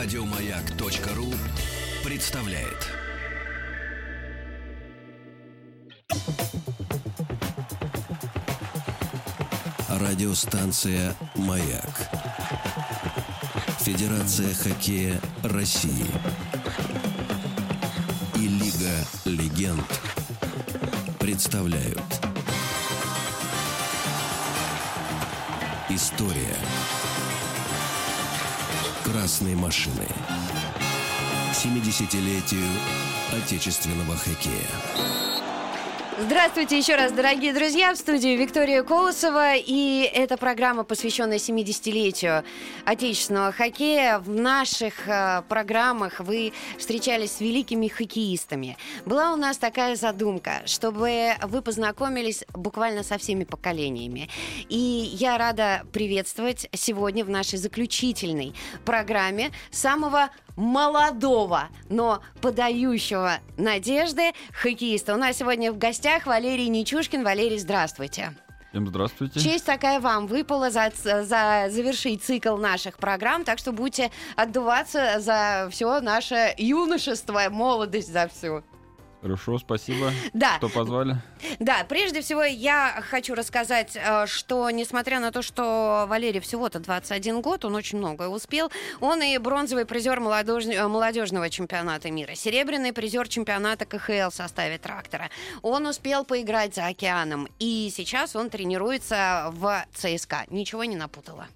Радиомаяк.ру представляет. Радиостанция «Маяк». Федерация хоккея России. И Лига легенд представляют. История красной машины. К 70-летию отечественного хоккея. Здравствуйте еще раз, дорогие друзья, в студии Виктория Колосова, и эта программа, посвященная 70-летию отечественного хоккея. В наших э, программах вы встречались с великими хоккеистами. Была у нас такая задумка, чтобы вы познакомились буквально со всеми поколениями. И я рада приветствовать сегодня в нашей заключительной программе самого молодого, но подающего надежды хоккеиста. У нас сегодня в гостях Валерий Нечушкин. Валерий, здравствуйте. Всем здравствуйте. Честь такая вам выпала за, за завершить цикл наших программ, так что будете отдуваться за все наше юношество, молодость за всю. Хорошо, спасибо, да. что позвали. Да, прежде всего я хочу рассказать, э, что несмотря на то, что Валерий всего-то 21 год, он очень многое успел, он и бронзовый призер э, молодежного чемпионата мира, серебряный призер чемпионата КХЛ в составе трактора. Он успел поиграть за океаном, и сейчас он тренируется в ЦСКА. Ничего не напутала.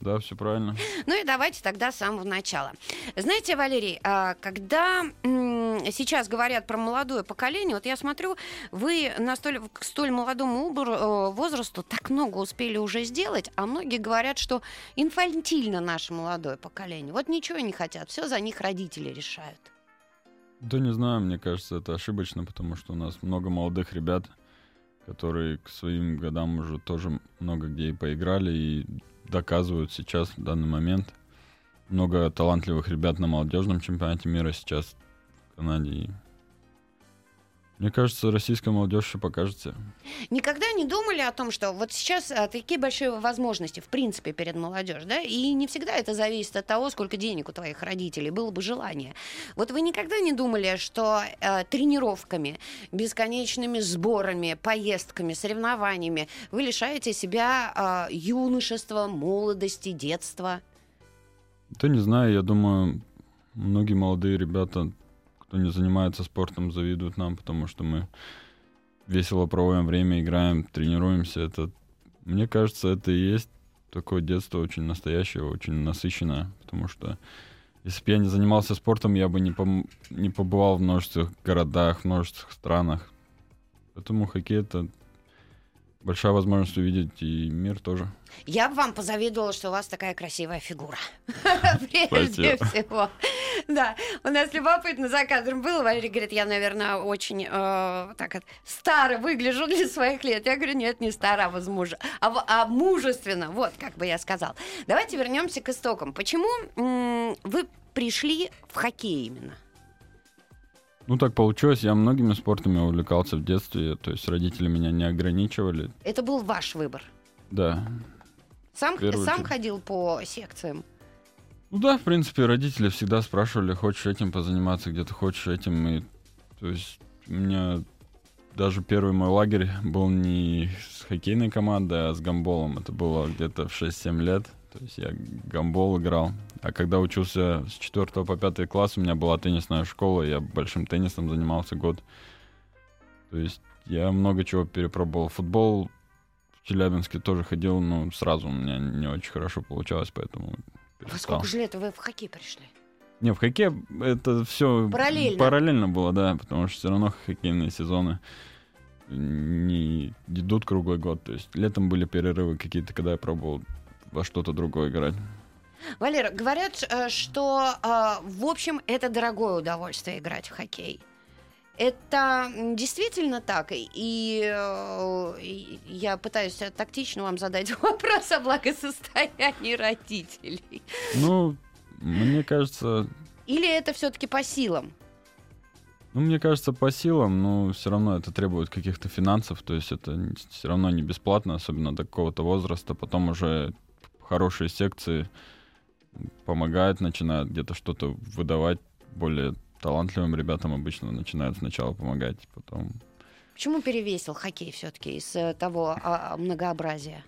Да, все правильно. Ну и давайте тогда с самого начала. Знаете, Валерий, а, когда сейчас говорят про молодое поколение, вот я смотрю, вы на столь, к столь молодому э, возрасту так много успели уже сделать, а многие говорят, что инфантильно наше молодое поколение. Вот ничего не хотят, все за них родители решают. Да не знаю, мне кажется, это ошибочно, потому что у нас много молодых ребят, которые к своим годам уже тоже много где и поиграли, и доказывают сейчас, в данный момент. Много талантливых ребят на молодежном чемпионате мира сейчас в Канаде. Мне кажется, российская молодежь еще покажется. Никогда не думали о том, что вот сейчас а, такие большие возможности, в принципе, перед молодежью, да, и не всегда это зависит от того, сколько денег у твоих родителей, было бы желание. Вот вы никогда не думали, что э, тренировками, бесконечными сборами, поездками, соревнованиями вы лишаете себя э, юношества, молодости, детства? Да не знаю, я думаю, многие молодые ребята кто не занимается спортом, завидуют нам, потому что мы весело проводим время, играем, тренируемся. Это, мне кажется, это и есть такое детство очень настоящее, очень насыщенное, потому что если бы я не занимался спортом, я бы не, пом- не побывал в множестве городах, в множестве странах. Поэтому хоккей — это большая возможность увидеть и мир тоже. Я бы вам позавидовала, что у вас такая красивая фигура. Прежде всего. Да, у нас любопытно за кадром было. Валерий говорит, я, наверное, очень э, так старо выгляжу для своих лет. Я говорю, нет, не стара, а возмужа, а, а мужественно. Вот, как бы я сказал. Давайте вернемся к истокам. Почему м- вы пришли в хоккей именно? Ну, так получилось. Я многими спортами увлекался в детстве. То есть родители меня не ограничивали. Это был ваш выбор? Да. Сам, сам ходил по секциям? Ну да, в принципе, родители всегда спрашивали, хочешь этим позаниматься, где-то хочешь этим. И, то есть у меня даже первый мой лагерь был не с хоккейной командой, а с гамболом. Это было где-то в 6-7 лет. То есть я гамбол играл. А когда учился с 4 по 5 класс, у меня была теннисная школа, я большим теннисом занимался год. То есть я много чего перепробовал. Футбол в Челябинске тоже ходил, но сразу у меня не очень хорошо получалось, поэтому перестал. Во сколько же лет вы в хоккей пришли? Не, в хоккей это все параллельно. параллельно было, да, потому что все равно хоккейные сезоны не идут круглый год. То есть летом были перерывы какие-то, когда я пробовал во что-то другое играть. Валера, говорят, э, что, э, в общем, это дорогое удовольствие играть в хоккей. Это действительно так. И, и я пытаюсь тактично вам задать вопрос о благосостоянии родителей. Ну, мне кажется... Или это все-таки по силам? Ну, мне кажется, по силам, но все равно это требует каких-то финансов, то есть это все равно не бесплатно, особенно до какого-то возраста. Потом уже хорошие секции, помогают, начинают где-то что-то выдавать более талантливым ребятам обычно начинают сначала помогать, потом... Почему перевесил хоккей все-таки из э, того а, многообразия?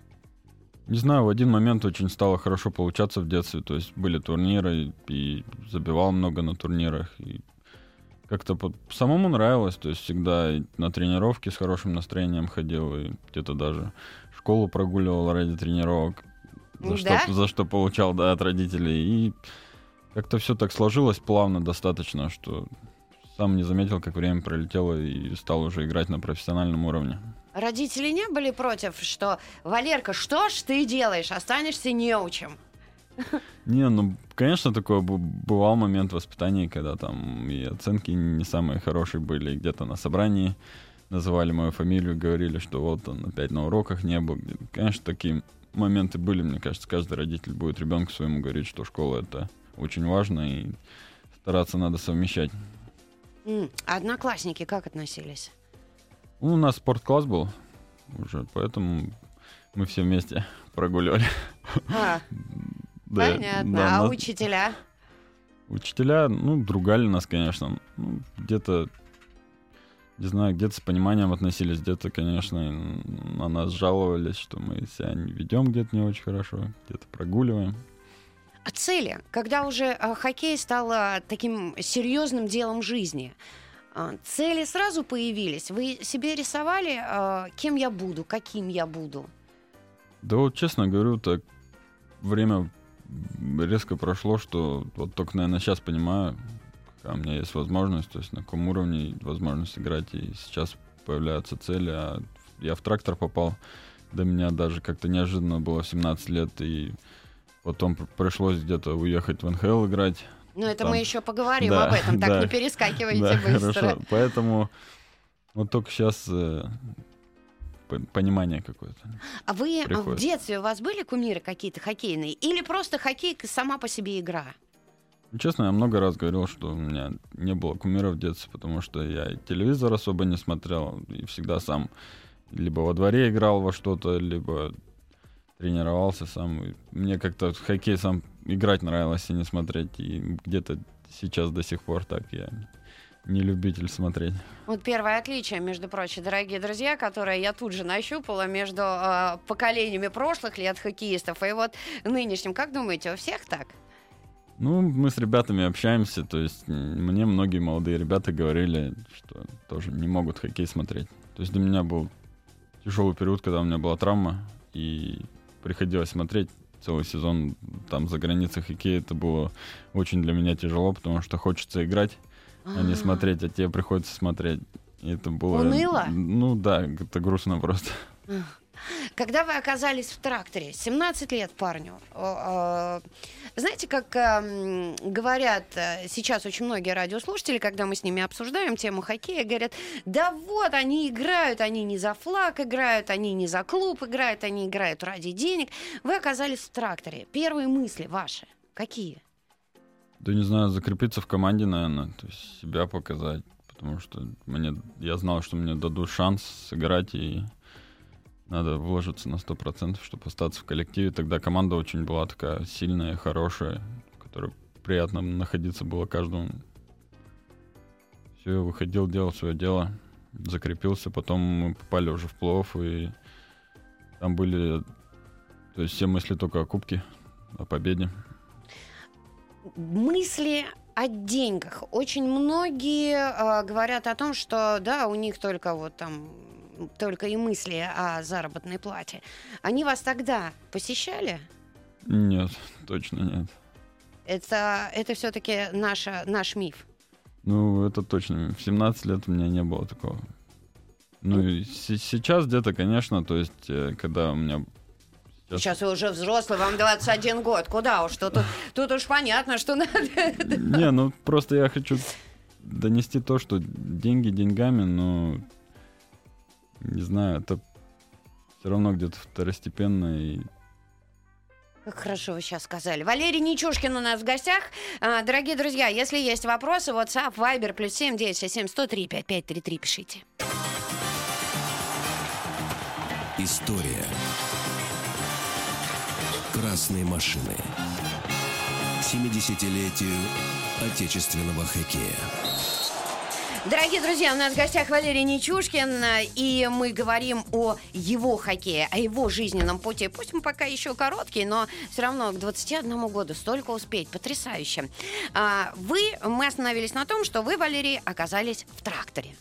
Не знаю, в один момент очень стало хорошо получаться в детстве. То есть были турниры, и забивал много на турнирах. И как-то по- самому нравилось. То есть всегда на тренировки с хорошим настроением ходил. И где-то даже школу прогуливал ради тренировок. За, Да? что, за что получал, да, от родителей. И как-то все так сложилось плавно достаточно, что сам не заметил, как время пролетело и стал уже играть на профессиональном уровне. Родители не были против, что Валерка, что ж ты делаешь, останешься неучим? Не, ну, конечно, такое бу- бывал момент воспитания, когда там и оценки не самые хорошие были, где-то на собрании называли мою фамилию, говорили, что вот он опять на уроках не был. Конечно, такие моменты были, мне кажется, каждый родитель будет ребенку своему говорить, что школа это очень важно, и стараться надо совмещать. Одноклассники как относились? Ну, у нас спорткласс был уже, поэтому мы все вместе прогуливали. А, Да, понятно. да, а нас- учителя? Учителя, ну, другали нас, конечно. Ну, где-то, не знаю, где-то с пониманием относились, где-то, конечно, на нас жаловались, что мы себя ведем где-то не очень хорошо, где-то прогуливаем. А цели? Когда уже а, хоккей стал а, таким серьезным делом жизни, а, цели сразу появились? Вы себе рисовали, кем я буду, каким я буду? Да вот, честно говорю, так время резко прошло, что вот только, наверное, сейчас понимаю, у меня есть возможность, то есть на каком уровне возможность играть, и сейчас появляются цели, а я в трактор попал, до меня даже как-то неожиданно было в 17 лет, и потом пр- пришлось где-то уехать в НХЛ играть. Ну, это Там. мы еще поговорим Да, об этом, так да. не перескакивайте Да, быстро. хорошо. Поэтому вот только сейчас понимание какое-то. А вы а, в приходит. детстве у вас были кумиры какие-то хоккейные? Или просто хоккей сама по себе игра? Честно, я много раз говорил, что у меня не было кумиров в детстве, потому что я телевизор особо не смотрел, и всегда сам либо во дворе играл во что-то, либо тренировался сам. И мне как-то в хоккей сам играть нравилось, и не смотреть. И где-то сейчас до сих пор так я не любитель смотреть. Вот первое отличие, между прочим, дорогие друзья, которое я тут же нащупала между э, поколениями прошлых лет хоккеистов и вот нынешним. Как думаете, у всех так? Ну, мы с ребятами общаемся, то есть мне многие молодые ребята говорили, что тоже не могут хоккей смотреть. То есть для меня был тяжелый период, когда у меня была травма, и приходилось смотреть целый сезон там за границей хоккея. Это было очень для меня тяжело, потому что хочется играть, а не смотреть, а тебе приходится смотреть. И это было... Уныло? Ну да, это грустно просто. Когда вы оказались в тракторе, 17 лет парню, э, знаете, как э, м, говорят э, сейчас очень многие радиослушатели, когда мы с ними обсуждаем тему хоккея, говорят, да вот, они играют, они не за флаг играют, они не за клуб играют, они играют ради денег. Вы оказались в тракторе. Первые мысли ваши какие? Да не знаю, закрепиться в команде, наверное, то есть себя показать, потому что мне, я знал, что мне дадут шанс сыграть, и надо вложиться на 100%, чтобы остаться в коллективе. Тогда команда очень была такая сильная, хорошая, в которой приятно находиться было каждому. Все, выходил, делал свое дело, закрепился, потом мы попали уже в плов, и там были, то есть все мысли только о кубке, о победе. мысли о деньгах. Очень многие э, говорят о том, что да, у них только вот там только и мысли о заработной плате. Они вас тогда посещали? Нет, точно нет. Это, это все-таки наша, наш миф. Ну, это точно. В 17 лет у меня не было такого. Ну, и се- сейчас где-то, конечно, то есть, э, когда у меня... сейчас- Сейчас вы уже взрослый, вам 21 год. Куда уж? Тут, тут уж понятно, что надо. Не, ну, просто я хочу донести то, что деньги деньгами, но... Не знаю, это все равно где-то второстепенно. И... Как хорошо вы сейчас сказали. Валерий Нечушкин у нас в гостях. А, Дорогие друзья, если есть вопросы, WhatsApp, Viber, плюс 7 967 103 5533 пишите. История. Красные машины. 70-летию отечественного хоккея. Дорогие друзья, у нас в гостях Валерий Нечушкин, и мы говорим о его хоккее, о его жизненном пути. Пусть он пока еще короткий, но все равно к 21 году столько успеть. Потрясающе. А, вы, мы остановились на том, что вы, Валерий, оказались в тракторе.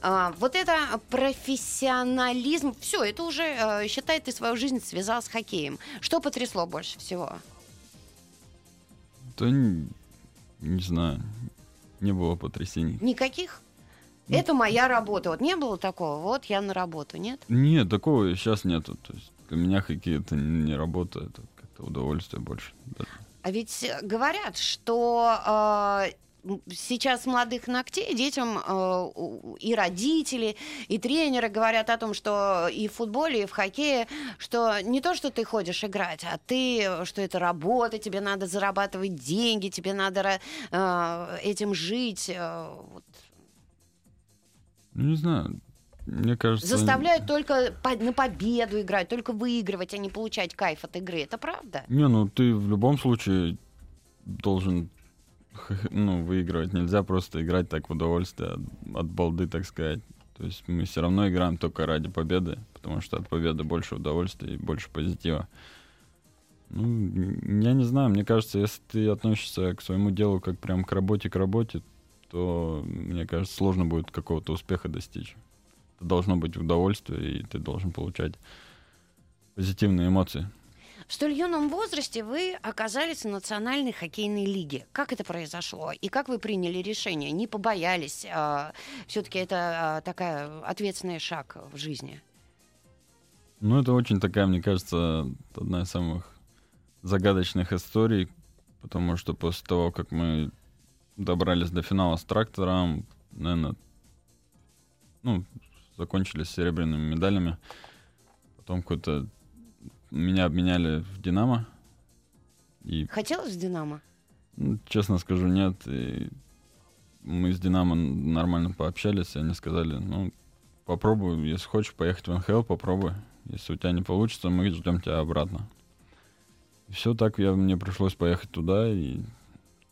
А, вот это профессионализм, все, это уже, э, считай, ты свою жизнь связал с хоккеем. Что потрясло больше всего? Да не, не знаю, не было потрясений. Никаких? Ну, это моя работа. Вот не было такого, вот я на работу, нет? Нет, такого сейчас нету. То есть для меня хоккей это не работа, это как-то удовольствие больше. А ведь говорят, что э, сейчас молодых ногтей детям э, и родители, и тренеры говорят о том, что и в футболе, и в хоккее, что не то, что ты ходишь играть, а ты, что это работа, тебе надо зарабатывать деньги, тебе надо э, этим жить. Э, вот. Не знаю. Мне кажется... Заставляют только по- на победу играть, только выигрывать, а не получать кайф от игры. Это правда? Не, ну ты в любом случае должен ну, выигрывать нельзя, просто играть так в удовольствие от, от балды, так сказать. То есть мы все равно играем только ради победы, потому что от победы больше удовольствия и больше позитива. Ну, я не знаю, мне кажется, если ты относишься к своему делу как прям к работе, к работе, то, мне кажется, сложно будет какого-то успеха достичь. Это должно быть удовольствие, и ты должен получать позитивные эмоции. В столь юном возрасте вы оказались в Национальной хоккейной лиге. Как это произошло? И как вы приняли решение? Не побоялись? А, Все-таки это а, такая ответственный шаг в жизни. Ну, это очень такая, мне кажется, одна из самых загадочных историй, потому что после того, как мы добрались до финала с трактором, наверное, ну, закончились серебряными медалями, потом какой-то меня обменяли в Динамо. И, Хотелось в Динамо? Ну, честно скажу, нет. И мы с Динамо нормально пообщались, и они сказали, ну, попробуй, если хочешь поехать в НХЛ, попробуй. Если у тебя не получится, мы ждем тебя обратно. И все так, я, мне пришлось поехать туда, и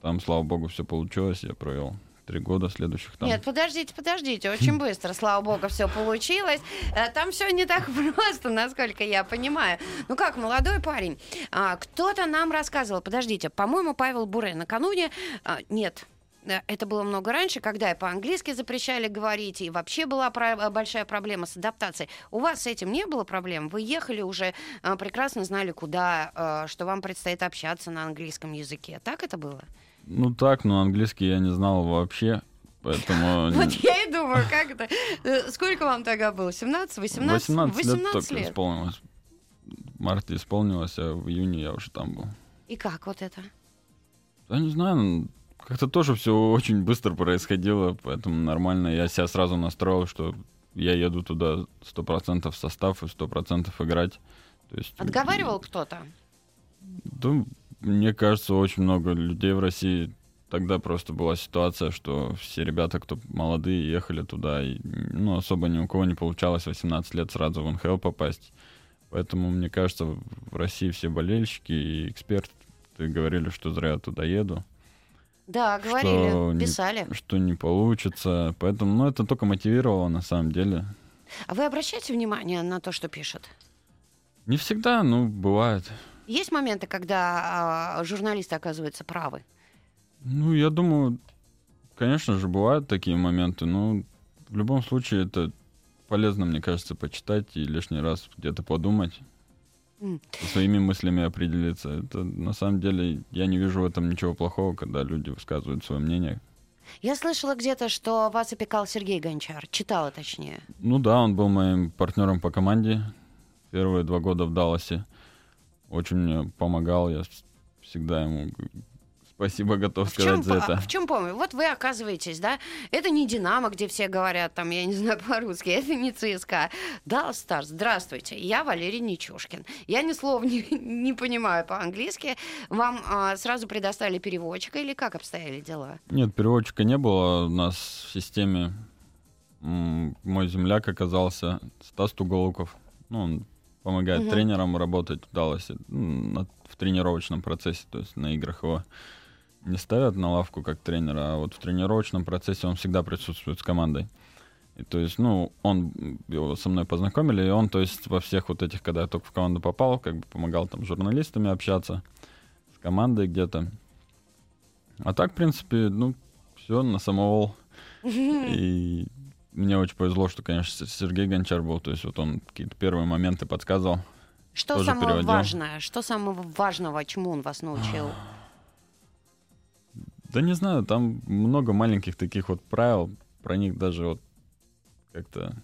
там, слава богу, все получилось, я провел три года следующих там. Нет, подождите, подождите, очень быстро, слава богу, все получилось. Э, там все не так просто, насколько я понимаю. Ну как, молодой парень, а, кто-то нам рассказывал, подождите, по-моему, Павел Буре накануне, а, нет, э, это было много раньше, когда и по-английски запрещали говорить, и вообще была про- большая проблема с адаптацией. У вас с этим не было проблем? Вы ехали уже, а, прекрасно знали, куда, что вам предстоит общаться на английском языке. Так это было? Ну так, но английский я не знал вообще. Поэтому... Вот я и думаю, как это... Э, сколько вам тогда было? 17, 18? 18, 18 лет только исполнилось. В марте исполнилось, а в июне я уже там был. И как вот это? Я не знаю, ну, как-то тоже все очень быстро происходило, поэтому нормально. Я себя сразу настроил, что я еду туда сто процентов в состав и сто процентов играть. То есть, Отговаривал кто-то? Да, мне кажется, очень много людей в России тогда просто была ситуация, что все ребята, кто молодые, ехали туда, и ну, особо ни у кого не получалось 18 лет сразу в НХЛ попасть. Поэтому, мне кажется, в России все болельщики и эксперты говорили, что зря я туда еду. Да, говорили, что писали. Не, что не получится. Поэтому, ну, это только мотивировало на самом деле. А вы обращаете внимание на то, что пишут? Не всегда, ну, бывает. Есть моменты, когда а, журналисты оказываются правы? Ну, я думаю, конечно же, бывают такие моменты, но в любом случае это полезно, мне кажется, почитать и лишний раз где-то подумать. Mm. своими мыслями определиться. Это на самом деле я не вижу в этом ничего плохого, когда люди высказывают свое мнение. Я слышала где-то, что вас опекал Сергей Гончар. Читала точнее. Ну да, он был моим партнером по команде первые два года в Далласе очень мне помогал, я всегда ему спасибо готов сказать чем, за это. В чем помню? Вот вы оказываетесь, да, это не Динамо, где все говорят, там, я не знаю по-русски, это не ЦСКА. Да, Стар, здравствуйте, я Валерий Нечушкин. Я ни слова не, не понимаю по-английски. Вам а, сразу предоставили переводчика или как обстояли дела? Нет, переводчика не было у нас в системе. Мой земляк оказался Стас Туголуков. Ну, он помогает Мгм. тренерам работать на- в тренировочном процессе, то есть на играх его не ставят на лавку как тренера, а вот в тренировочном процессе он всегда присутствует с командой. И то есть, ну, он его со мной познакомили, и он, то есть, во всех вот этих, когда я только в команду попал, как бы помогал там с журналистами общаться, с командой где-то. А так, в принципе, ну, все на самовол. И мне очень повезло, что, конечно, Сергей Гончар был, то есть вот он какие-то первые моменты подсказывал. Что самого переводил. важное? Что самого важного, чему он вас научил? Да не знаю, там много маленьких таких вот правил, про них даже вот как-то...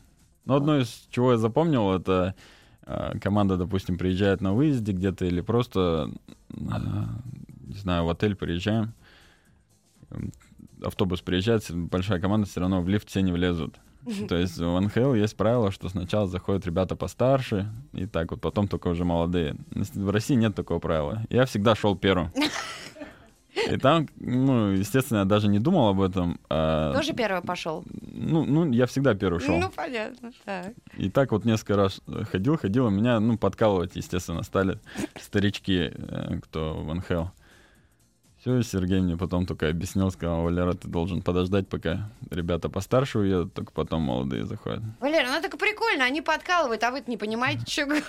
Ну, одно из чего я запомнил, это э, команда, допустим, приезжает на выезде где-то или просто, э, не знаю, в отель приезжаем, автобус приезжает, большая команда, все равно в лифт все не влезут. То есть в НХЛ есть правило, что сначала заходят ребята постарше, и так вот, потом только уже молодые. В России нет такого правила. Я всегда шел первым. И там, ну, естественно, я даже не думал об этом. а, Тоже первый пошел? ну, ну, я всегда первый шел. Ну, понятно. Так. И так вот несколько раз ходил, ходил, и меня, ну, подкалывать, естественно, стали старички, э, кто в НХЛ. Все, Сергей мне потом только объяснил, сказал, Валера, ты должен подождать, пока ребята постарше уедут, только потом молодые заходят. Валера, ну так прикольно, они подкалывают, а вы не понимаете, что говорят.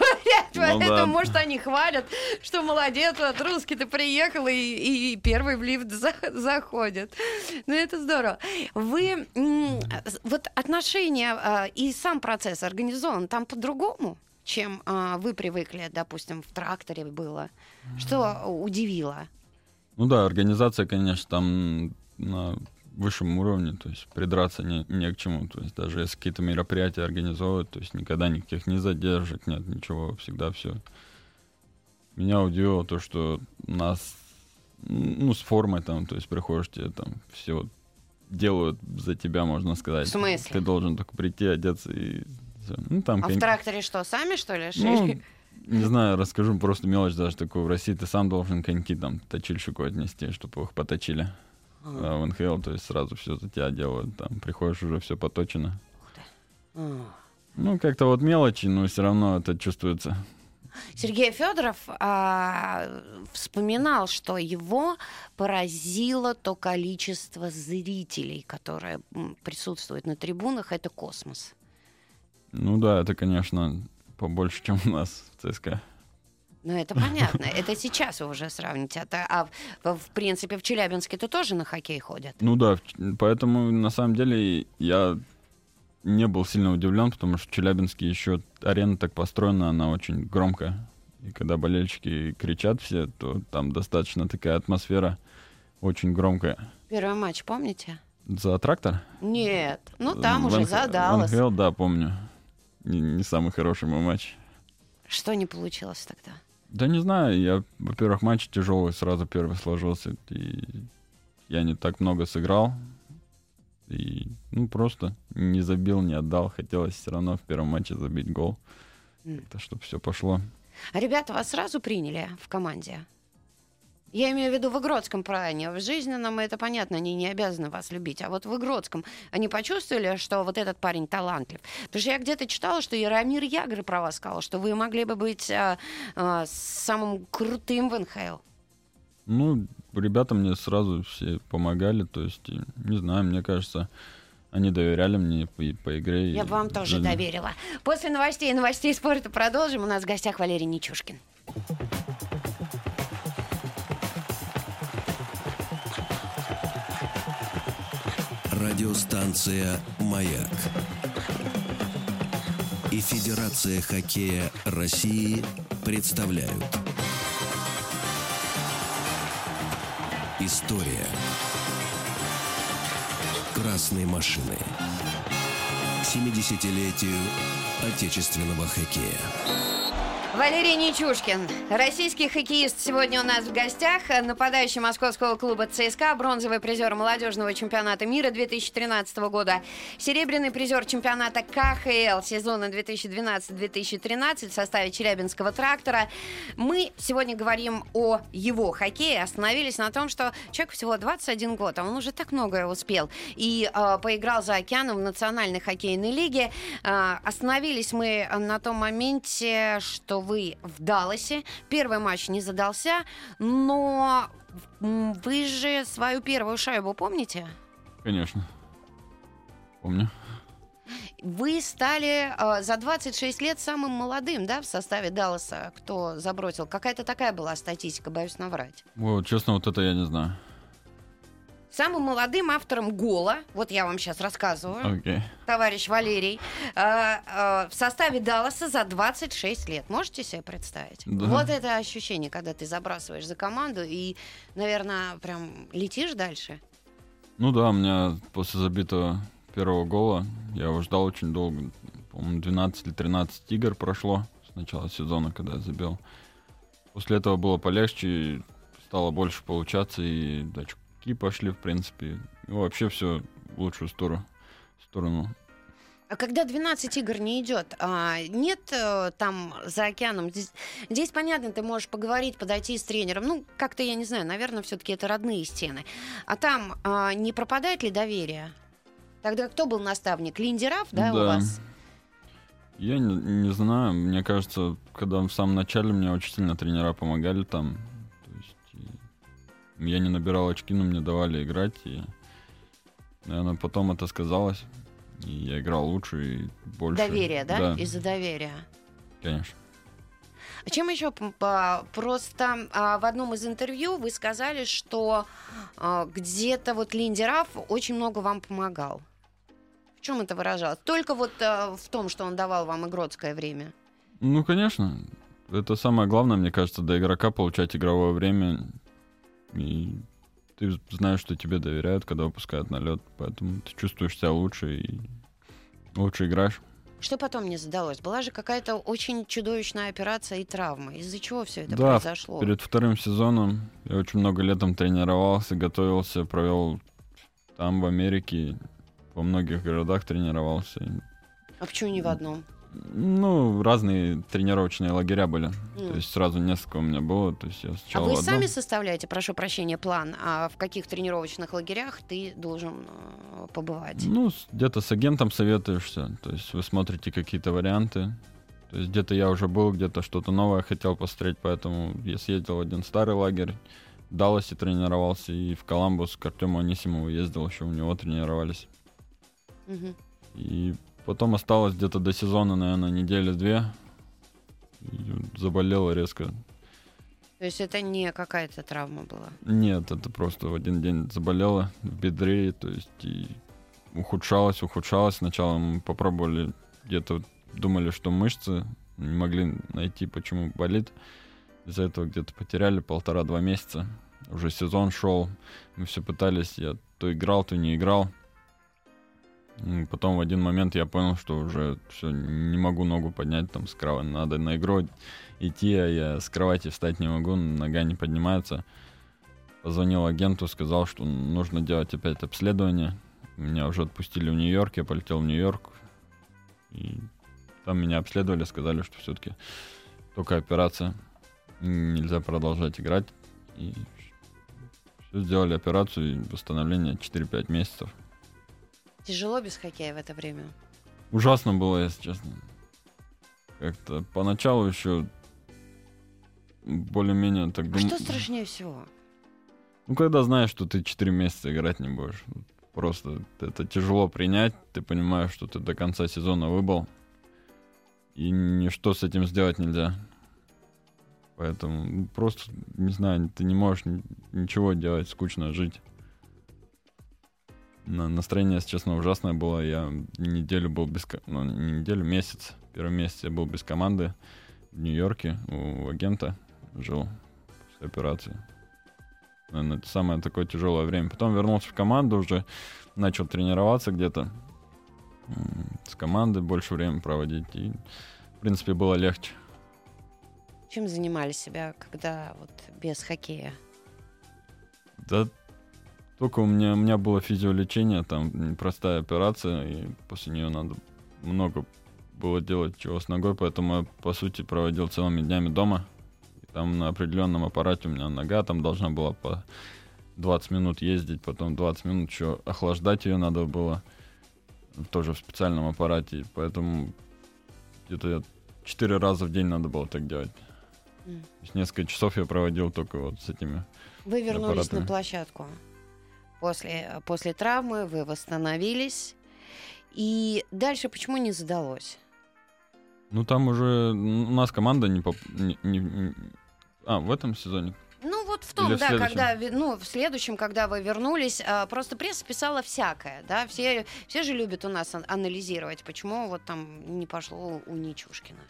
Ну Поэтому, да. может, они хвалят, что молодец, вот русский ты приехал и, и- первый в лифт за- заходит. Ну, это здорово. Вы, вот отношения а, и сам процесс организован там по-другому, чем а, вы привыкли, допустим, в тракторе было. Что удивило? Ну да, организация, конечно, там на высшем уровне, то есть придраться не, не к чему. То есть даже если какие-то мероприятия организовывают, то есть никогда никаких не задержек, нет ничего, всегда все. Меня удивило то, что нас, ну, с формой там, то есть приходишь, тебе там все делают за тебя, можно сказать. В смысле? Ты должен только прийти, одеться и. Ну, там А в кон- тракторе что, сами, что ли, ну? Не знаю, расскажу просто мелочь даже такую. В России ты сам должен коньки там точильщику отнести, чтобы их поточили. А в НХЛ, то есть сразу все за тебя делают. Там приходишь, уже все поточено. А. Ну, как-то вот мелочи, но все равно это чувствуется. Сергей Федоров а, вспоминал, что его поразило то количество зрителей, которые м, присутствуют на трибунах. Это космос. Ну да, это, конечно, побольше, чем у нас ЦСКА. Ну, это понятно. Это сейчас вы уже сравните. А, та- а в, принципе, в Челябинске-то тоже на хоккей ходят. Ну да, поэтому на самом деле я не был сильно удивлен, потому что в Челябинске еще арена так построена, она очень громкая. И когда болельщики кричат все, то там достаточно такая атмосфера очень громкая. Первый матч, помните? За трактор? Нет. Ну, там В уже в НХЛ, да, помню. Не, не самый хороший мой матч. Что не получилось тогда? Да не знаю, я, во-первых, матч тяжелый сразу первый сложился, и я не так много сыграл. И, ну, просто не забил, не отдал. Хотелось все равно в первом матче забить гол. Так чтобы все пошло. А ребята вас сразу приняли в команде? Я имею в виду в Игродском плане. В жизненном это понятно, они не обязаны вас любить. А вот в Игродском они почувствовали, что вот этот парень талантлив. Потому что я где-то читала, что Яромир Ягр про вас сказал, что вы могли бы быть а, а, самым крутым в НХЛ. Ну, ребята мне сразу все помогали, то есть, не знаю, мне кажется, они доверяли мне по, по игре. Я и вам тоже жизни. доверила. После новостей и новостей спорта продолжим. У нас в гостях Валерий Нечушкин. Радиостанция «Маяк» и Федерация хоккея России представляют. История. Красной машины. К 70-летию отечественного хоккея. Валерий Нечушкин, российский хоккеист, сегодня у нас в гостях, нападающий московского клуба ЦСКА, бронзовый призер молодежного чемпионата мира 2013 года, серебряный призер чемпионата КХЛ сезона 2012-2013 в составе Челябинского трактора. Мы сегодня говорим о его хоккее, остановились на том, что человек всего 21 год, а он уже так многое успел и э, поиграл за океаном в национальной хоккейной лиге. Э, остановились мы на том моменте, что вы в Далласе. Первый матч не задался, но вы же свою первую шайбу помните? Конечно. Помню. Вы стали э, за 26 лет самым молодым, да, в составе Далласа, кто забросил. Какая-то такая была статистика, боюсь наврать. Вот, честно, вот это я не знаю. Самым молодым автором гола, вот я вам сейчас рассказываю, Окей. товарищ Валерий, э, э, в составе Далласа за 26 лет. Можете себе представить? Да. Вот это ощущение, когда ты забрасываешь за команду и, наверное, прям летишь дальше. Ну да, у меня после забитого первого гола я его ждал очень долго. По-моему, 12 или 13 игр прошло с начала сезона, когда я забил. После этого было полегче, стало больше получаться, и очки пошли, в принципе. И вообще все в лучшую сторону. сторону. А когда 12 игр не идет, а, нет э, там за океаном, здесь, здесь понятно, ты можешь поговорить, подойти с тренером, ну, как-то, я не знаю, наверное, все-таки это родные стены. А там а, не пропадает ли доверие? Тогда кто был наставник? Линдеров, да, у Да. вас? Я не, не знаю, мне кажется, когда в самом начале мне очень сильно тренера помогали там. Я не набирал очки, но мне давали играть. И, наверное, потом это сказалось. И я играл лучше и больше. Доверие, да? Да, Из-за доверия. конечно. А чем еще просто а, в одном из интервью вы сказали, что а, где-то вот Линдеров очень много вам помогал. В чем это выражалось? Только вот а, в том, что он давал вам игротское время. Ну, конечно. Это самое главное, мне кажется, до игрока получать игровое время. И ты знаешь, что тебе доверяют, когда выпускают на лед. Поэтому ты чувствуешь себя лучше и лучше играешь. Что потом не задалось? Была же какая-то очень чудовищная операция и травма. Из-за чего все это Да, произошло? Перед вторым сезоном я очень много летом тренировался, готовился, провел там, в Америке, во многих городах тренировался. А почему не в одном? Ну, разные тренировочные лагеря были. М. То есть сразу несколько у меня было. То есть я А сначала вы в одном- сами составляете, прошу прощения, план, а в каких тренировочных лагерях ты должен э, побывать? Ну, где-то с агентом советуешься. То есть вы смотрите какие-то варианты. То есть где-то я уже был, где-то что-то новое хотел посмотреть, поэтому я съездил в один старый лагерь, в Далласе тренировался, и в Коламбус к Артему Анисимову ездил, еще у него тренировались. Мгм. И потом осталось где-то до сезона, наверное, недели две. Заболела резко. То есть это не какая-то травма была? Нет, это просто в один день заболела в бедре, то есть и ухудшалось, ухудшалось. Сначала мы попробовали, где-то думали, что мышцы, не могли найти, почему болит. Из-за этого где-то потеряли полтора-два месяца. Уже сезон шел, мы все пытались, я то играл, то не играл. Потом в один момент я понял, что уже все, не могу ногу поднять там с кровати. Надо на игру идти, а я с кровати встать не могу, нога не поднимается. Позвонил агенту, сказал, что нужно делать опять обследование. Меня уже отпустили в Нью-Йорк, я полетел в Нью-Йорк. И там меня обследовали, сказали, что все-таки только операция. Нельзя продолжать играть. И все, сделали операцию и восстановление 4-5 месяцев. Тяжело без хоккея в это время? Ужасно было, если честно. Как-то поначалу еще более-менее так А дум- что страшнее всего? Ну, когда знаешь, что ты 4 месяца играть не будешь. Просто это тяжело принять. Ты понимаешь, что ты до конца сезона выбыл. И ничто с этим сделать нельзя. Поэтому просто, не знаю, ты не можешь ни- ничего делать, скучно жить. На- настроение, если честно, ужасное было. Я неделю был без... Ну, не неделю, месяц. Первый месяц я был без команды в Нью-Йорке у агента. Жил после операции. Наверное, это самое такое тяжелое время. Потом вернулся в команду уже, начал тренироваться где-то с командой, больше времени проводить. И, в принципе, было легче. Чем занимали себя, когда вот без хоккея? Да, только у меня, у меня было физиолечение, там простая операция, и после нее надо много было делать чего с ногой, поэтому я, по сути, проводил целыми днями дома. И там на определенном аппарате у меня нога там должна была по 20 минут ездить, потом 20 минут еще охлаждать ее надо было, тоже в специальном аппарате, поэтому где-то 4 раза в день надо было так делать. Mm. Несколько часов я проводил только вот с этими Вы вернулись аппаратами. на площадку после, после травмы, вы восстановились. И дальше почему не задалось? Ну, там уже у нас команда не, поп... не, не. А, в этом сезоне? Ну, вот в том, Или да, в когда, ну, в следующем, когда вы вернулись, а, просто пресса писала всякое, да, все, все же любят у нас анализировать, почему вот там не пошло у Ничушкина.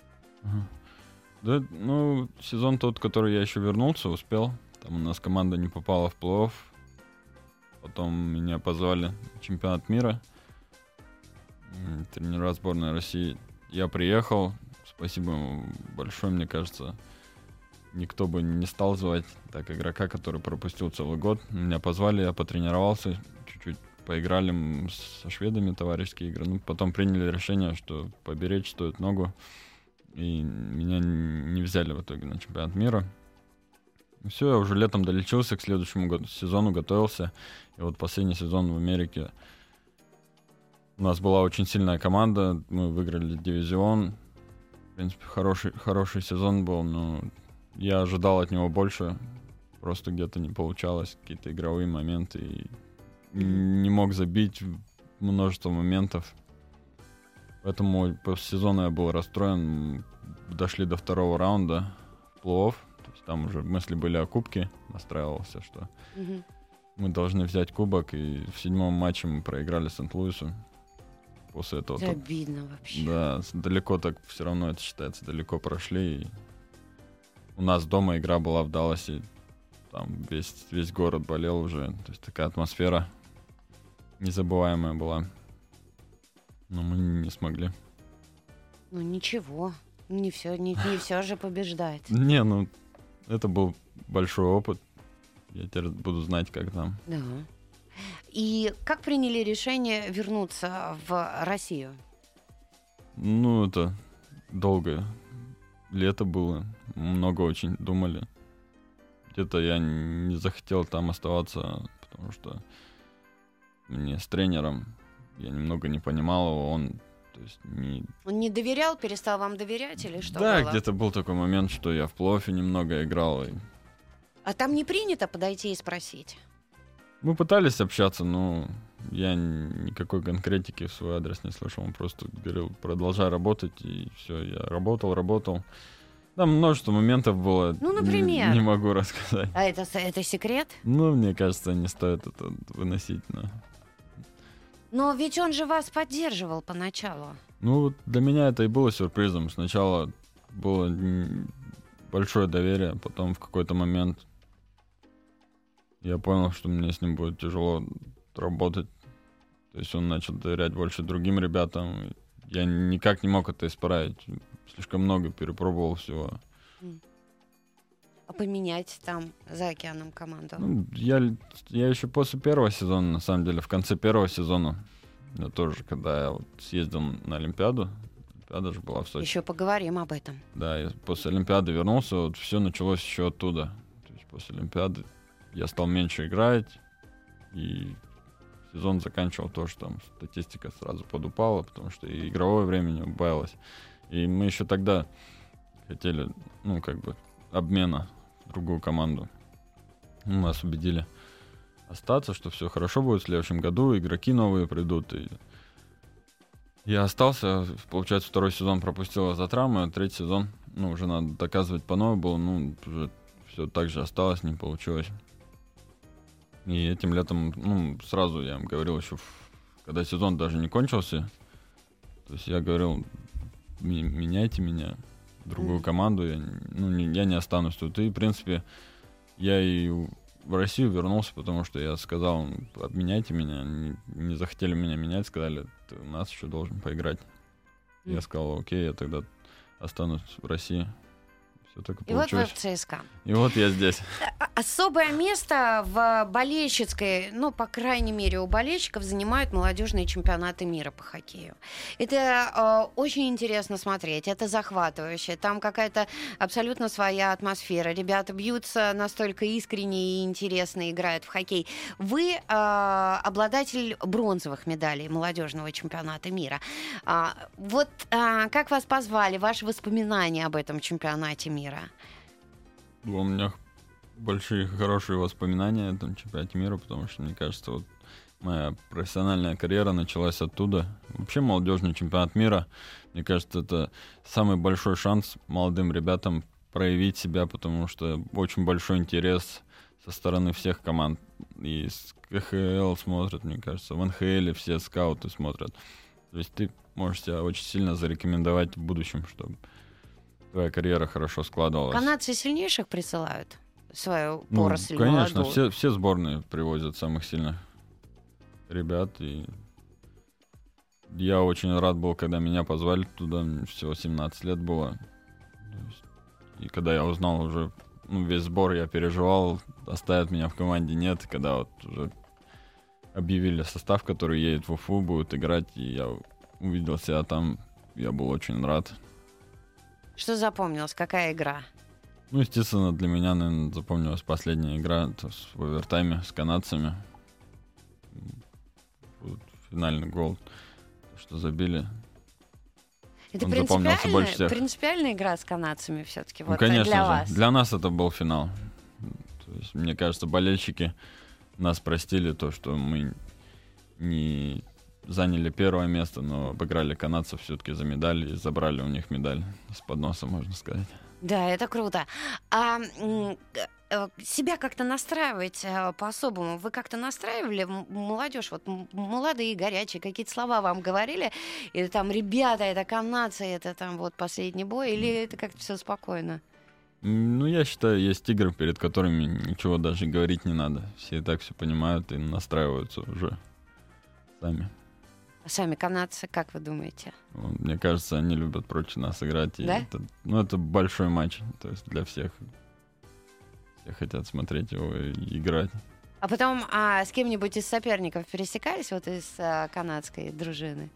Да, ну, сезон тот, который я еще вернулся, успел. Там у нас команда не попала в плей-офф. Потом меня позвали в чемпионат мира. Тренера сборной России. Я приехал. Спасибо ему большое, мне кажется. Никто бы не стал звать так игрока, который пропустил целый год. Меня позвали, я потренировался, чуть-чуть поиграли со шведами товарищеские игры. Ну, потом приняли решение, что поберечь стоит ногу. И меня не взяли в итоге на чемпионат мира. Все, я уже летом долечился, к следующему году, сезону готовился. И вот последний сезон в Америке у нас была очень сильная команда, мы выиграли дивизион. В принципе, хороший, хороший сезон был, но я ожидал от него больше. Просто где-то не получалось, какие-то игровые моменты. И не мог забить множество моментов. Поэтому после сезона я был расстроен. Дошли до второго раунда плей-офф. То есть там уже мысли были о кубке. Настраивался, что mm-hmm. мы должны взять кубок. И в седьмом матче мы проиграли Сент-Луису после этого. Это обидно вообще. Да, далеко так все равно это считается, далеко прошли. И у нас дома игра была в Далласе, там весь, весь город болел уже, то есть такая атмосфера незабываемая была. Но мы не смогли. Ну ничего, не все, не, не все же побеждать. Не, ну это был большой опыт. Я теперь буду знать, как там. Да. И как приняли решение вернуться в Россию? Ну, это долгое лето было. Много очень думали. Где-то я не захотел там оставаться, потому что мне с тренером я немного не понимал его, он то есть не... Он не доверял, перестал вам доверять или что Да, где-то был такой момент, что я в плофе немного играл. И... А там не принято подойти и спросить? Мы пытались общаться, но я никакой конкретики в свой адрес не слышал. Он просто говорил, продолжай работать, и все. Я работал, работал. Там множество моментов было. Ну, например. Не, не могу рассказать. А это, это секрет? Ну, мне кажется, не стоит это выносить. Но... но ведь он же вас поддерживал поначалу. Ну, для меня это и было сюрпризом. Сначала было большое доверие, потом в какой-то момент я понял, что мне с ним будет тяжело работать. То есть он начал доверять больше другим ребятам. Я никак не мог это исправить. Слишком много перепробовал всего. Поменять там за океаном команду? Ну, я, я еще после первого сезона, на самом деле, в конце первого сезона, я тоже, когда я вот съездил на Олимпиаду, Олимпиада же была в Сочи. Еще поговорим об этом. Да, я после Олимпиады вернулся, вот все началось еще оттуда. То есть после Олимпиады я стал меньше играть, и сезон заканчивал то, что там статистика сразу подупала, потому что и игровое время не убавилось. И мы еще тогда хотели, ну, как бы, обмена другую команду. Ну, нас убедили остаться, что все хорошо будет в следующем году, игроки новые придут. И я остался, получается, второй сезон пропустил за травмы, а третий сезон, ну, уже надо доказывать по новому было, ну, уже все так же осталось, не получилось. И этим летом, ну, сразу я им говорил еще, когда сезон даже не кончился, то есть я говорил, меняйте меня, другую команду, я, ну, не, я не останусь тут. И, в принципе, я и в Россию вернулся, потому что я сказал, обменяйте меня, не, не захотели меня менять, сказали, ты у нас еще должен поиграть. Mm. Я сказал, окей, я тогда останусь в России. Все так и И вот вы в ЦСКА. И вот я здесь. А- Особое место в болельщицкой, ну, по крайней мере, у болельщиков занимают молодежные чемпионаты мира по хоккею. Это э, очень интересно смотреть, это захватывающе. Там какая-то абсолютно своя атмосфера. Ребята бьются настолько искренне и интересно играют в хоккей. Вы э, обладатель бронзовых медалей молодежного чемпионата мира. А, вот а, как вас позвали, ваши воспоминания об этом чемпионате мира? У меня большие хорошие воспоминания о этом чемпионате мира, потому что, мне кажется, вот моя профессиональная карьера началась оттуда. Вообще молодежный чемпионат мира, мне кажется, это самый большой шанс молодым ребятам проявить себя, потому что очень большой интерес со стороны всех команд. И с КХЛ смотрят, мне кажется, в НХЛ все скауты смотрят. То есть ты можешь себя очень сильно зарекомендовать в будущем, чтобы твоя карьера хорошо складывалась. Канадцы сильнейших присылают свою Ну, поросль конечно, молодую? все, все сборные привозят самых сильных ребят. И я очень рад был, когда меня позвали туда. Мне всего 17 лет было. И когда я узнал уже ну, весь сбор, я переживал, оставят меня в команде, нет. Когда вот уже объявили состав, который едет в Уфу, будет играть, и я увидел себя там, я был очень рад. Что запомнилось? Какая игра? Ну, естественно, для меня, наверное, запомнилась последняя игра это с- в овертайме с канадцами. Вот финальный гол, что забили. Это Он запомнился больше всех. принципиальная игра с канадцами все-таки. ну, Вот конечно для же. вас. Для нас это был финал. То есть, мне кажется, болельщики нас простили то, что мы не заняли первое место, но обыграли канадцев все-таки за медаль и забрали у них медаль с подноса, можно сказать. Да, это круто. А э, себя как-то настраивать э, по-особому? Вы как-то настраивали молодежь, вот молодые, горячие, какие-то слова вам говорили? Или там, ребята, это канадцы, это там вот последний бой? Или это как-то все спокойно? Ну, я считаю, есть игры, перед которыми ничего даже говорить не надо. Все и так все понимают и настраиваются уже сами. Сами канадцы, как вы думаете? Вот, Мне кажется, они любят против нас играть. Да? это, ну, это большой матч, то есть для всех. Все хотят смотреть его и играть. А потом а, с кем-нибудь из соперников пересекались, вот из а, канадской дружины?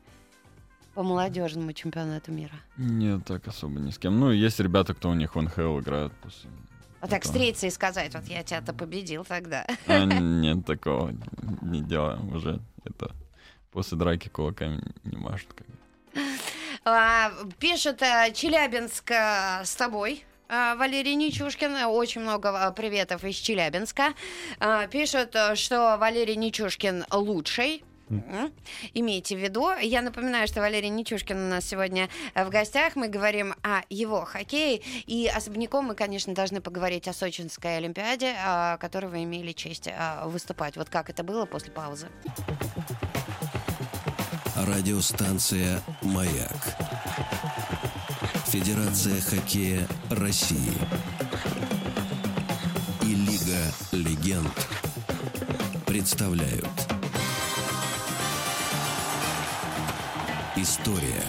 По молодежному чемпионату мира. Нет, так особо ни с кем. Ну, есть ребята, кто у них в НХЛ играет. после А так встретиться и сказать, вот я тебя-то победил тогда. А, нет, такого не делаем уже. Это после драки кулаками не машут. А, Пишет а, Челябинск а, с тобой. а, Валерий Нечушкин, очень много приветов из Челябинска. Пишут, что Валерий Нечушкин лучший. Имейте в виду. Я напоминаю, что Валерий Нечушкин у нас сегодня э, в гостях. Мы говорим о его хоккее. И особняком мы, конечно, должны поговорить о Сочинской Олимпиаде, о которой вы имели честь выступать. Вот как это было после паузы. Радиостанция «Маяк». Федерация хоккея России. И Лига легенд представляют История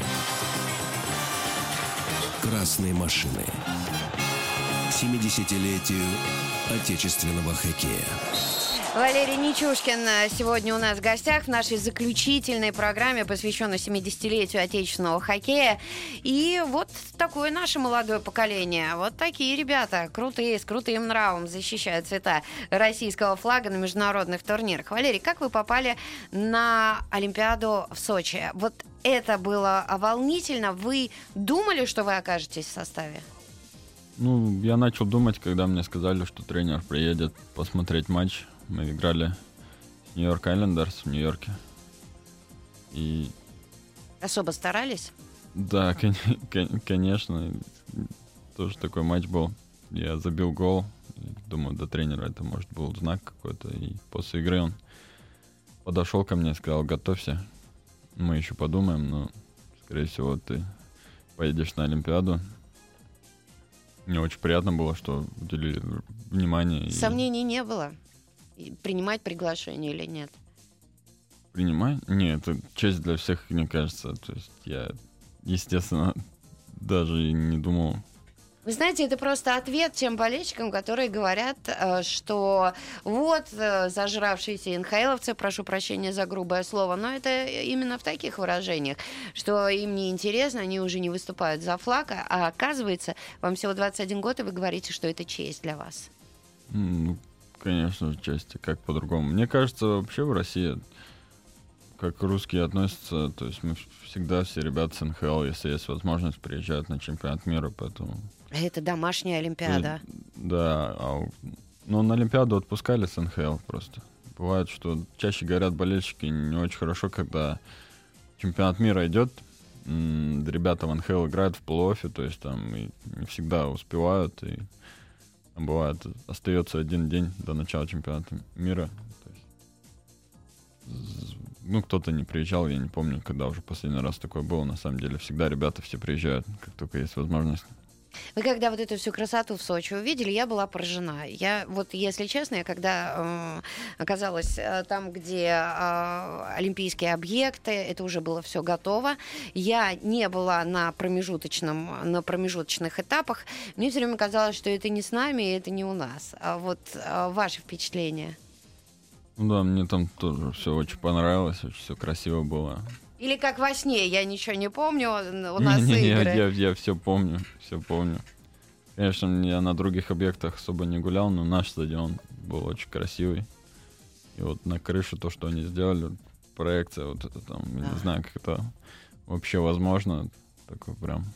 красной машины. 70-летию отечественного хоккея. Валерий Нечушкин э, сегодня у нас в гостях в нашей заключительной программе, посвященной 70-летию отечественного хоккея. И вот такое наше молодое поколение. Вот такие ребята, крутые, с крутым нравом, защищают цвета российского флага на международных турнирах. Валерий, как вы попали на Олимпиаду в Сочи? Вот это было волнительно. Вы думали, что вы окажетесь в составе? Ну, я начал думать, когда мне сказали, что тренер приедет посмотреть матч. Мы играли Нью-Йорк Айлендерс в Нью-Йорке. И Особо старались? да, кон- кон- конечно, тоже такой матч был. Я забил гол. И Думаю, до тренера это может был знак какой-то. И после игры он подошел ко мне и сказал, готовься. Мы еще подумаем, но, скорее всего, ты поедешь на Олимпиаду. Мне очень приятно было, что уделили внимание. и Сомнений не было. Принимать приглашение или нет? Принимай? Нет, это честь для всех, мне кажется. То есть я, естественно, даже и не думал Вы знаете, это просто ответ тем болельщикам, которые говорят, э, что вот э, зажравшиеся инхайловцы, прошу прощения за грубое слово, но это именно в таких выражениях, что им не интересно, они уже не выступают за флаг, а оказывается, вам всего 21 год, и вы говорите, что это честь для вас. Ну, конечно, части, как по-другому. Мне кажется, вообще в России как русские относятся, то есть мы всегда все ребята с НХЛ, если есть возможность, приезжают на чемпионат мира, поэтому это домашняя Олимпиада. И, да, а, но на Олимпиаду отпускали с НХЛ просто. Бывает, что чаще говорят болельщики не очень хорошо, когда чемпионат мира идет, ребята в НХЛ играют в плей то есть там и не всегда успевают, и бывает остается один день до начала чемпионата мира. Есть, ну, кто-то не приезжал, я не помню, когда уже последний раз такое было. На самом деле, всегда ребята все приезжают, как только есть возможность. Вы когда вот эту всю красоту в Сочи увидели, я была поражена. Я вот, если честно, я когда э, оказалась э, там, где э, олимпийские объекты, это уже было все готово. Я не была на промежуточном, на промежуточных этапах. Мне все время казалось, что это не с нами, и это не у нас. А вот э, ваши впечатления? Ну да, мне там тоже все очень понравилось, очень все красиво было. Или как во сне, я ничего не помню, у нас не, не, игры. Я, я, я все помню, все помню. Конечно, я на других объектах особо не гулял, но наш стадион был очень красивый. И вот на крыше то, что они сделали, проекция, вот это там, да. не знаю, как это вообще возможно. Такой прям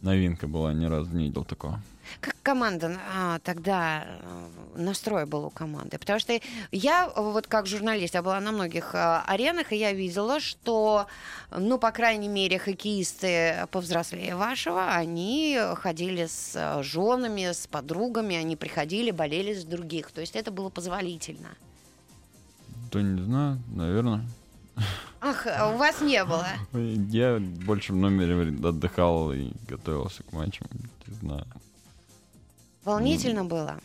новинка была, ни разу не видел такого. Как команда а, тогда э, настрой был у команды? Потому что я, вот как журналист, я была на многих а, аренах, и я видела, что, ну, по крайней мере, хоккеисты повзрослее вашего, они ходили с э, женами, с подругами, они приходили, болели с других. То есть это было позволительно. Да не знаю, наверное. Ах, у вас не было? Я больше в номере отдыхал и готовился к матчам. Не знаю. Волнительно ну, было?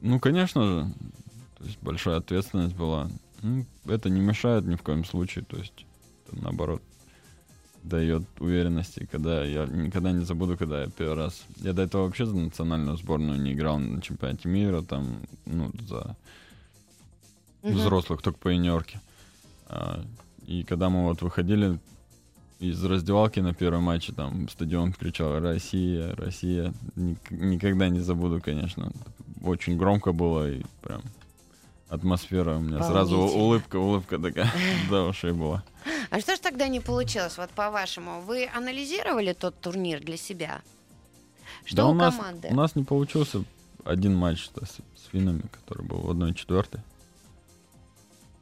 Ну, конечно же. То есть большая ответственность была. Ну, это не мешает ни в коем случае. То есть, это, наоборот, дает уверенности, когда я никогда не забуду, когда я первый раз... Я до этого вообще за национальную сборную не играл на чемпионате мира, там, ну, за угу. взрослых, только по юниорке. А, и когда мы вот выходили из раздевалки на первом матче, там стадион кричал «Россия, Россия». Ник- никогда не забуду, конечно. Очень громко было и прям атмосфера у меня сразу улыбка, улыбка такая до ушей была. А что ж тогда не получилось, вот по-вашему? Вы анализировали тот турнир для себя? Что да у, у нас, команды? У нас не получился один матч с, с финнами, который был в 1-4.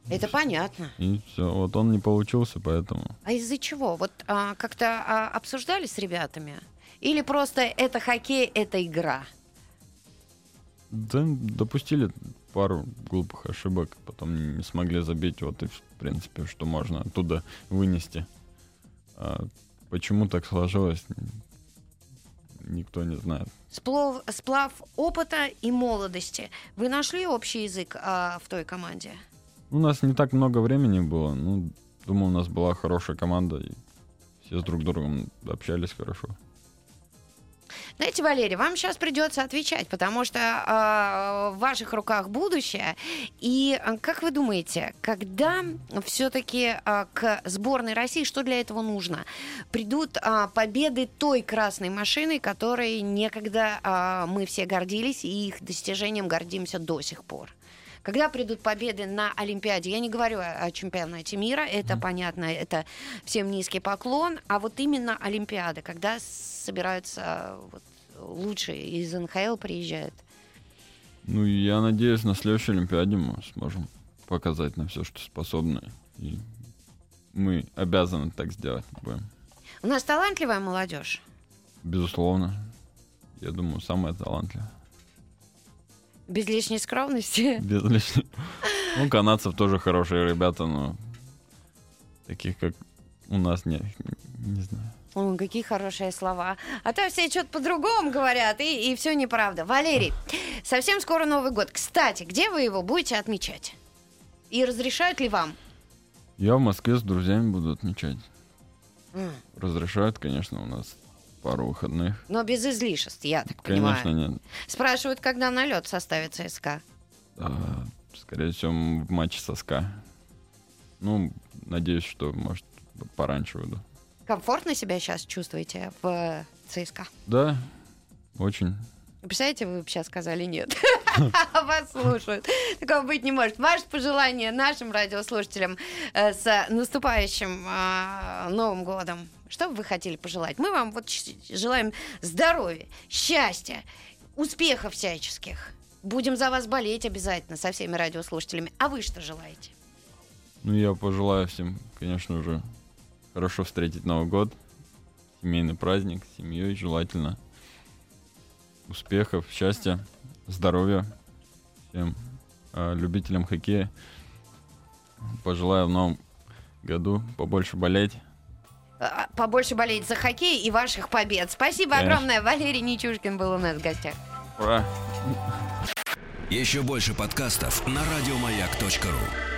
Это понятно. И все, вот он не получился, поэтому. А из-за чего? Вот а, как-то а, обсуждали с ребятами? Или просто это хоккей, это игра? Да, допустили пару глупых ошибок, потом не смогли забить, вот и в принципе, что можно оттуда вынести. А почему так сложилось, никто не знает. Сплав, сплав опыта и молодости. Вы нашли общий язык а, в той команде? У нас не так много времени было. Ну, думаю, у нас была хорошая команда, и все с друг другом общались хорошо. Знаете, Валерий, вам сейчас придется отвечать, потому что э, в ваших руках будущее. И э, как вы думаете, когда все-таки э, к сборной России, что для этого нужно? Придут э, победы той красной машины, которой некогда э, мы все гордились, и их достижением гордимся до сих пор. Когда придут победы на Олимпиаде, я не говорю о, чемпионате мира, это mm. понятно, это всем низкий поклон, а вот именно Олимпиада, когда собираются вот, лучшие из НХЛ приезжают. Ну, я надеюсь, на следующей Олимпиаде мы сможем показать на все, что способны. И мы обязаны так сделать будем. У нас талантливая молодежь. Безусловно. Я думаю, самая талантливая. Без лишней скромности. Без лишней. Ну, канадцев тоже хорошие ребята, но таких, как у нас, не, не знаю. О, какие хорошие слова. А то все что-то по-другому говорят, и, и все неправда. Валерий, совсем скоро Новый год. Кстати, где вы его будете отмечать? И разрешают ли вам? Я в Москве с друзьями буду отмечать. Разрешают, конечно, у нас пару выходных. Но без излишеств, я так Конечно, понимаю. нет. Спрашивают, когда на лед составит ЦСКА. А, скорее всего, в матче со СКА. Ну, надеюсь, что, может, пораньше выйду. Комфортно себя сейчас чувствуете в э, ЦСКА? Да, очень. Представляете, вы сейчас сказали нет. Вас слушают. Такого быть не может. Ваше пожелание нашим радиослушателям э, с наступающим э, Новым годом. Что бы вы хотели пожелать? Мы вам вот желаем здоровья, счастья, успехов всяческих. Будем за вас болеть обязательно со всеми радиослушателями. А вы что желаете? Ну, я пожелаю всем, конечно же, хорошо встретить Новый год. Семейный праздник, с семьей желательно. Успехов, счастья, здоровья всем э, любителям хоккея. Пожелаю в новом году побольше болеть. А, Побольше болеть за хоккей и ваших побед. Спасибо Конечно. огромное. Валерий Нечушкин был у нас в гостях. Ура! Еще больше подкастов на радиомаяк.ру.